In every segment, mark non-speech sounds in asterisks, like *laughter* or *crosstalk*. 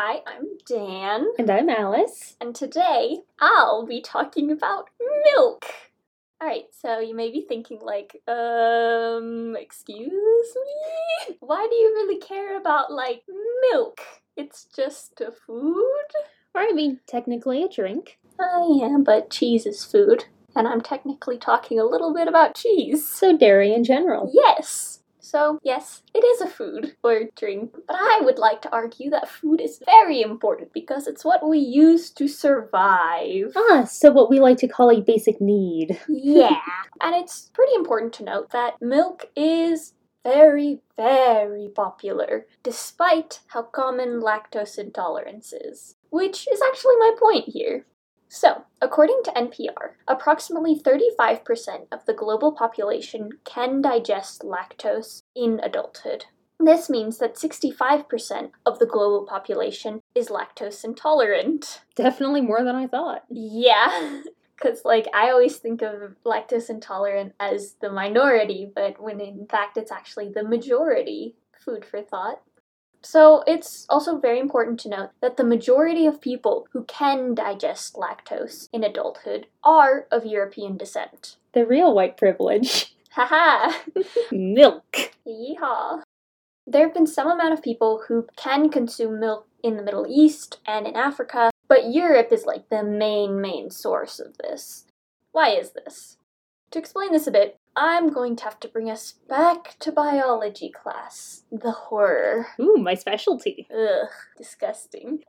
Hi, I'm Dan, And I'm Alice. and today I'll be talking about milk. Alright, so you may be thinking, like, um, excuse me? Why do you really care about, like, milk? It's just a food? Or I mean, technically a drink. I am, but cheese is food, and I'm technically talking a little bit about cheese. So dairy in general. Yes. So, yes, it is a food or drink, but I would like to argue that food is very important because it's what we use to survive. Ah, so what we like to call a basic need. *laughs* Yeah. and it's pretty important to note that milk is very, very popular, despite how common lactose intolerance is. Which is actually my point here. So, according to NPR, approximately 35% of the global population can digest lactose in adulthood. This means that 65% of the global population is lactose intolerant. Definitely more than I thought. Yeah, *laughs* because like I always think of lactose intolerant as the minority, but when in fact it's actually the majority. Food for thought. So it's also very important to note that the majority of people who can digest lactose in adulthood are of European descent. The real white privilege. *laughs* Haha! *laughs* Milk. Yeehaw! There have been some amount of people who can consume milk in the Middle East and in Africa, but Europe is like the main, main source of this. Why is this? To explain this a bit, I'm going to have to bring us back to biology class. The horror. Ooh, my specialty. Ugh, disgusting.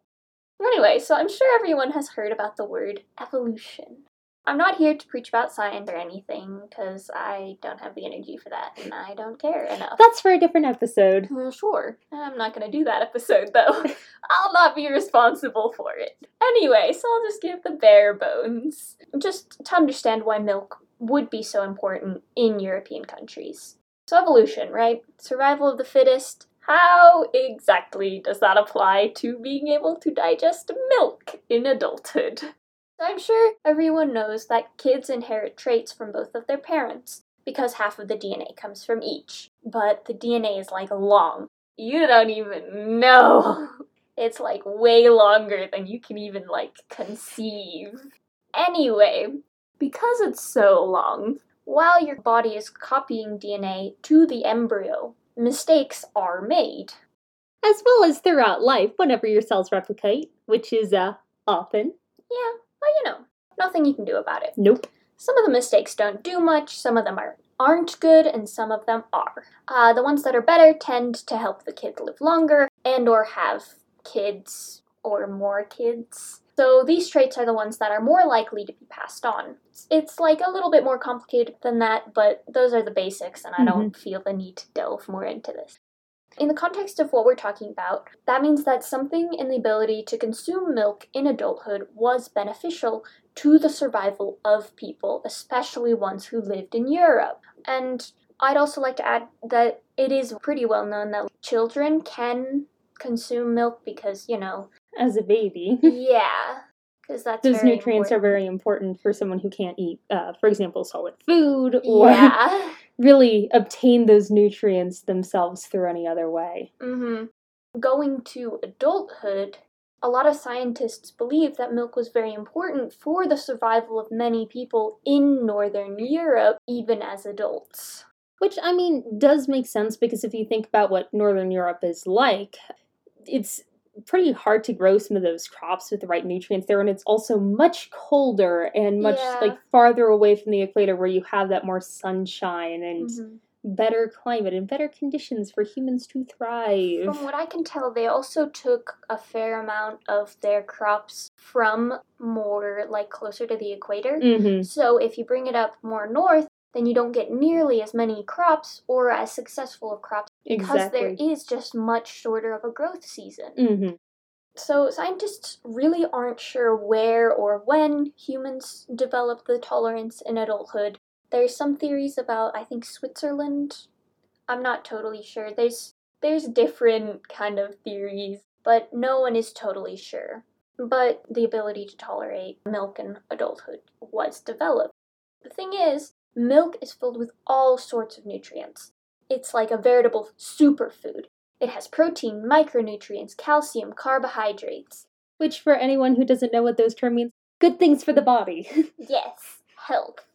Anyway, so I'm sure everyone has heard about the word evolution. I'm not here to preach about science or anything, because I don't have the energy for that, and I don't care enough. That's for a different episode. Well, sure. I'm not gonna do that episode though. *laughs* I'll not be responsible for it. Anyway, so I'll just give the bare bones. Just to understand why milk would be so important in European countries. So, evolution, right? Survival of the fittest. How exactly does that apply to being able to digest milk in adulthood? I'm sure everyone knows that kids inherit traits from both of their parents because half of the DNA comes from each. But the DNA is like long. You don't even know. *laughs* It's like way longer than you can even like conceive. Anyway, because it's so long, while your body is copying DNA to the embryo, mistakes are made. As well as throughout life, whenever your cells replicate, which is, uh, often. Yeah, well, you know, nothing you can do about it. Nope. Some of the mistakes don't do much, some of them are, aren't good, and some of them are. Uh, the ones that are better tend to help the kid live longer and or have kids or more kids. So these traits are the ones that are more likely to be passed on. It's, like a little bit more complicated than that, but those are the basics, and I don't mm-hmm. feel the need to delve more into this. In the context of what we're talking about, that means that something in the ability to consume milk in adulthood was beneficial to the survival of people, especially ones who lived in Europe. And I'd also like to add that it is pretty well known that children can consume milk because, you know, As a baby. *laughs* yeah, because that's Those nutrients are very important for someone who can't eat, uh, for example, solid food or *laughs* Yeah. really obtain those nutrients themselves through any other way. hmm Going to adulthood, a lot of scientists believe that milk was very important for the survival of many people in Northern Europe, even as adults. Which, I mean, does make sense because if you think about what Northern Europe is like, it's pretty hard to grow some of those crops with the right nutrients there, and it's also much colder and much Yeah. like farther away from the equator where you have that more sunshine and Mhm. better climate and better conditions for humans to thrive. From what I can tell, they also took a fair amount of their crops from more like closer to the equator. hmm So if you bring it up more north, then you don't get nearly as many crops or as successful of crops because there Exactly. is just much shorter of a growth season. hmm So scientists really aren't sure where or when humans develop the tolerance in adulthood. There's some theories about I think Switzerland. I'm not totally sure. There's there's different kind of theories, but no one is totally sure. But the ability to tolerate milk in adulthood was developed. The thing is, milk is filled with all sorts of nutrients. It's like a veritable superfood. It has protein, micronutrients, calcium, carbohydrates. Which, for anyone who doesn't know what those terms mean, good things for the body. *laughs* Yes, health.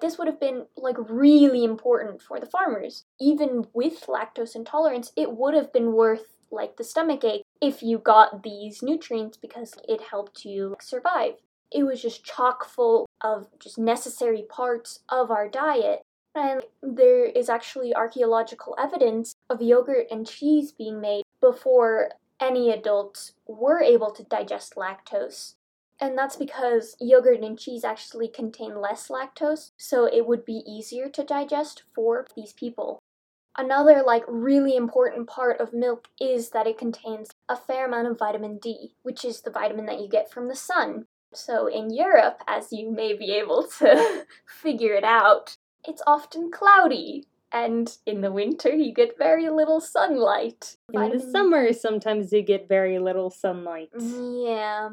This would have been like really important for the farmers. Even with lactose intolerance, it would have been worth like the stomach ache if you got these nutrients because it helped you survive. It was just chock full of just necessary parts of our diet. And there is actually archaeological evidence of yogurt and cheese being made before any adults were able to digest lactose. And that's because yogurt and cheese actually contain less lactose, so it would be easier to digest for these people. Another like really important part of milk is that it contains a fair amount of vitamin D, which is the vitamin that you get from the sun. So in Europe, as you may be able to *laughs* figure it out, it's often cloudy. And in the winter, you get very little sunlight. In the summer, sometimes you get very little sunlight. Yeah.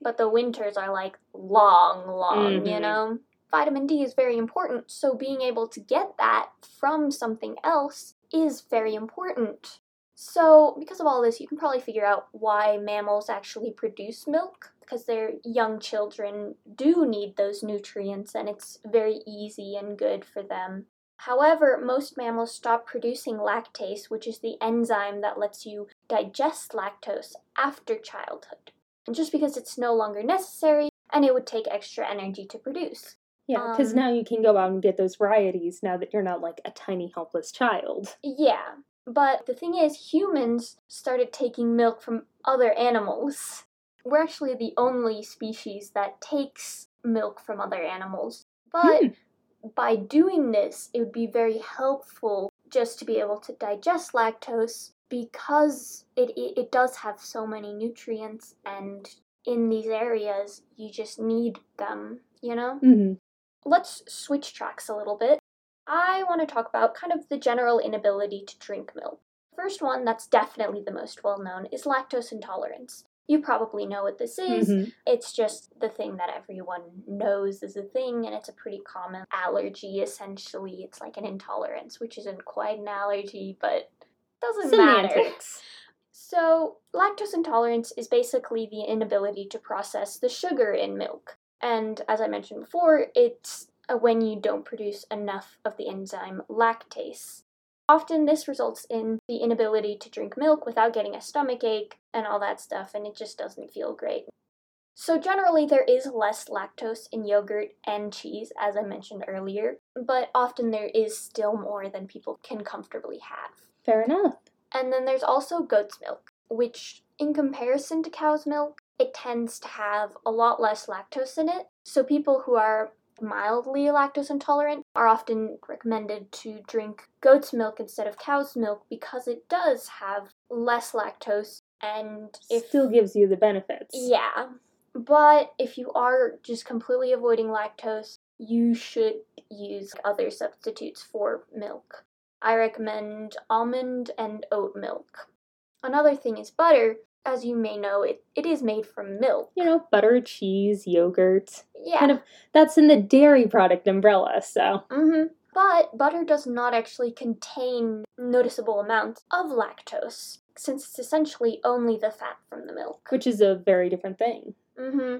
But the winters are like long, long, you Mhm. know? Vitamin D is very important, so being able to get that from something else is very important. So, because of all this, you can probably figure out why mammals actually produce milk, because their young children do need those nutrients and it's very easy and good for them. However, most mammals stop producing lactase, which is the enzyme that lets you digest lactose after childhood. And just because it's no longer necessary and it would take extra energy to produce. Yeah, because Um, now you can go out and get those varieties now that you're not like a tiny helpless child. Yeah, but the thing is, humans started taking milk from other animals. We're actually the only species that takes milk from other animals. But by doing this, it would be very helpful just to be able to digest lactose because it, it, it does have so many nutrients, and in these areas, you just need them, you know? hmm let's switch tracks a little bit. I want to talk about kind of the general inability to drink milk. First one, that's definitely the most well known, is lactose intolerance. You probably know what this is. hmm It's just the thing that everyone knows is a thing, and it's a pretty common allergy essentially. It's like an intolerance, which isn't quite an allergy, but doesn't matter. Semantics. So, lactose intolerance is basically the inability to process the sugar in milk. And as I mentioned before, it's uh, when you don't produce enough of the enzyme lactase. Often, this results in the inability to drink milk without getting a stomach ache and all that stuff, and it just doesn't feel great. So, generally, there is less lactose in yogurt and cheese, as I mentioned earlier, but often there is still more than people can comfortably have. Fair enough. And then there's also goat's milk, which, in comparison to cow's milk, it tends to have a lot less lactose in it. So people who are mildly lactose intolerant are often recommended to drink goat's milk instead of cow's milk because it does have less lactose and It still gives you the benefits. yeah. But if you are just completely avoiding lactose, you should use other substitutes for milk. I recommend almond and oat milk. Another thing is butter. As you may know, it, it is made from milk. You know, butter, cheese, yogurt. Yeah. Kind of that's in the dairy product umbrella, so hmm But butter does not actually contain noticeable amounts of lactose, since it's essentially only the fat from the milk. which is a very different thing. hmm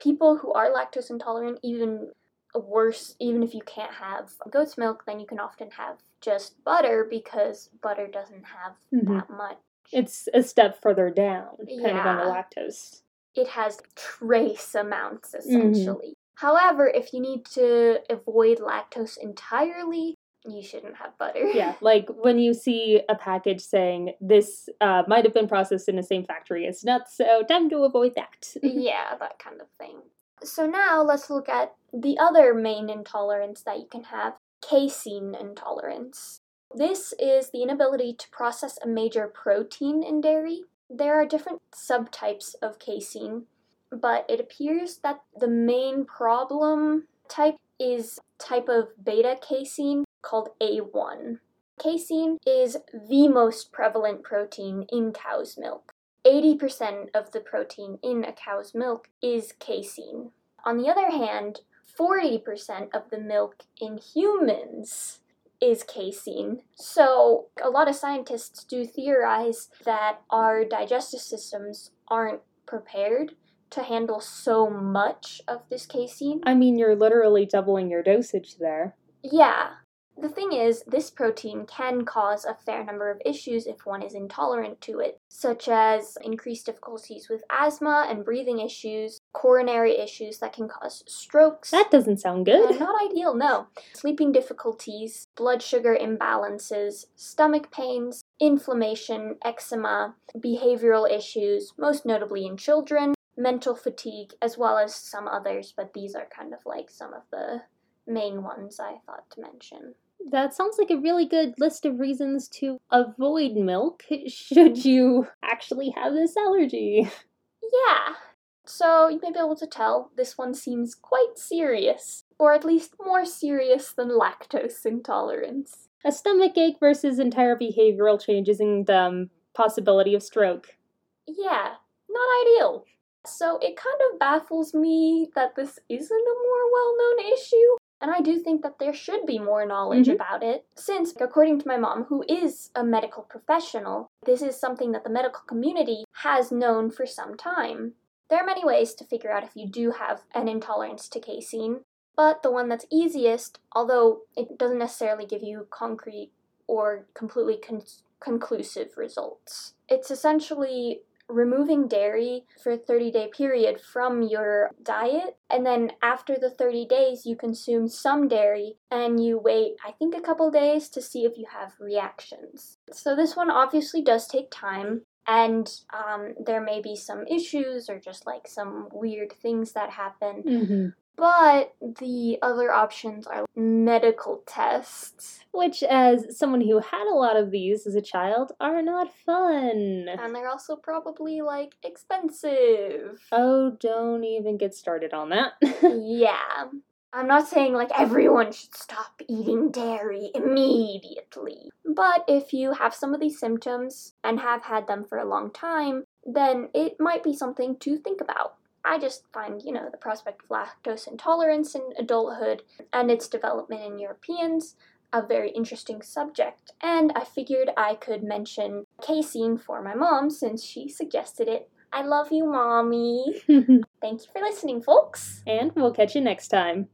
People who are lactose intolerant, even worse, even if you can't have goat's milk, then you can often have just butter because butter doesn't have Mhm. that much. It's a step further down, kind of on the lactose. It has trace amounts essentially. However, if you need to avoid lactose entirely, you shouldn't have butter. Yeah, *laughs* like when you see a package saying this uh, might have been processed in the same factory as nuts, so time to avoid that. *laughs* yeah, that kind of thing. So now let's look at the other main intolerance that you can have casein intolerance. This is the inability to process a major protein in dairy. There are different subtypes of casein, but it appears that the main problem type is type of beta casein called A1. Casein is the most prevalent protein in cow's milk. 80% of the protein in a cow's milk is casein. On the other hand, 40% of the milk in humans is casein. So, a lot of scientists do theorize that our digestive systems aren't prepared to handle so much of this casein. I mean, you're literally doubling your dosage there. Yeah. The thing is, this protein can cause a fair number of issues if one is intolerant to it, such as increased difficulties with asthma and breathing issues, coronary issues that can cause strokes. That doesn't sound Uh, good. not ideal, no. Sleeping difficulties, blood sugar imbalances, stomach pains, inflammation, eczema, behavioral issues, most notably in children, mental fatigue, as well as some others, but these are kind of like some of the main ones I thought to mention. That sounds like a really good list of reasons to avoid milk *laughs* should you actually have this allergy. Yeah. So you may be able to tell this one seems quite serious, or at least more serious than lactose intolerance. A stomach ache versus entire behavioral changes and um, possibility of stroke. Yeah, not ideal. So it kind of baffles me that this isn't a more well known issue. And I do think that there should be more knowledge Mhm. about it, since, according to my mom, who is a medical professional, this is something that the medical community has known for some time. There are many ways to figure out if you do have an intolerance to casein, but the one that's easiest, although it doesn't necessarily give you concrete or completely con- conclusive results, it's essentially removing dairy for a 30 day period from your diet and then after the 30 days you consume some dairy and you wait i think a couple days to see if you have reactions so this one obviously does take time and um, there may be some issues or just like some weird things that happen Mm-hmm. But the other options are medical tests Which, as someone who had a lot of these as a child, are not fun. and they're also probably like expensive Oh, don't even get started on that. *laughs* yeah. I'm not saying like everyone should stop eating dairy immediately. But if you have some of these symptoms and have had them for a long time, then it might be something to think about. I just find, you know, the prospect of lactose intolerance in adulthood and its development in Europeans a very interesting subject, and I figured I could mention casein for my mom since she suggested it. I love you, mommy. *laughs* Thank you for listening, folks. and we'll catch you next time.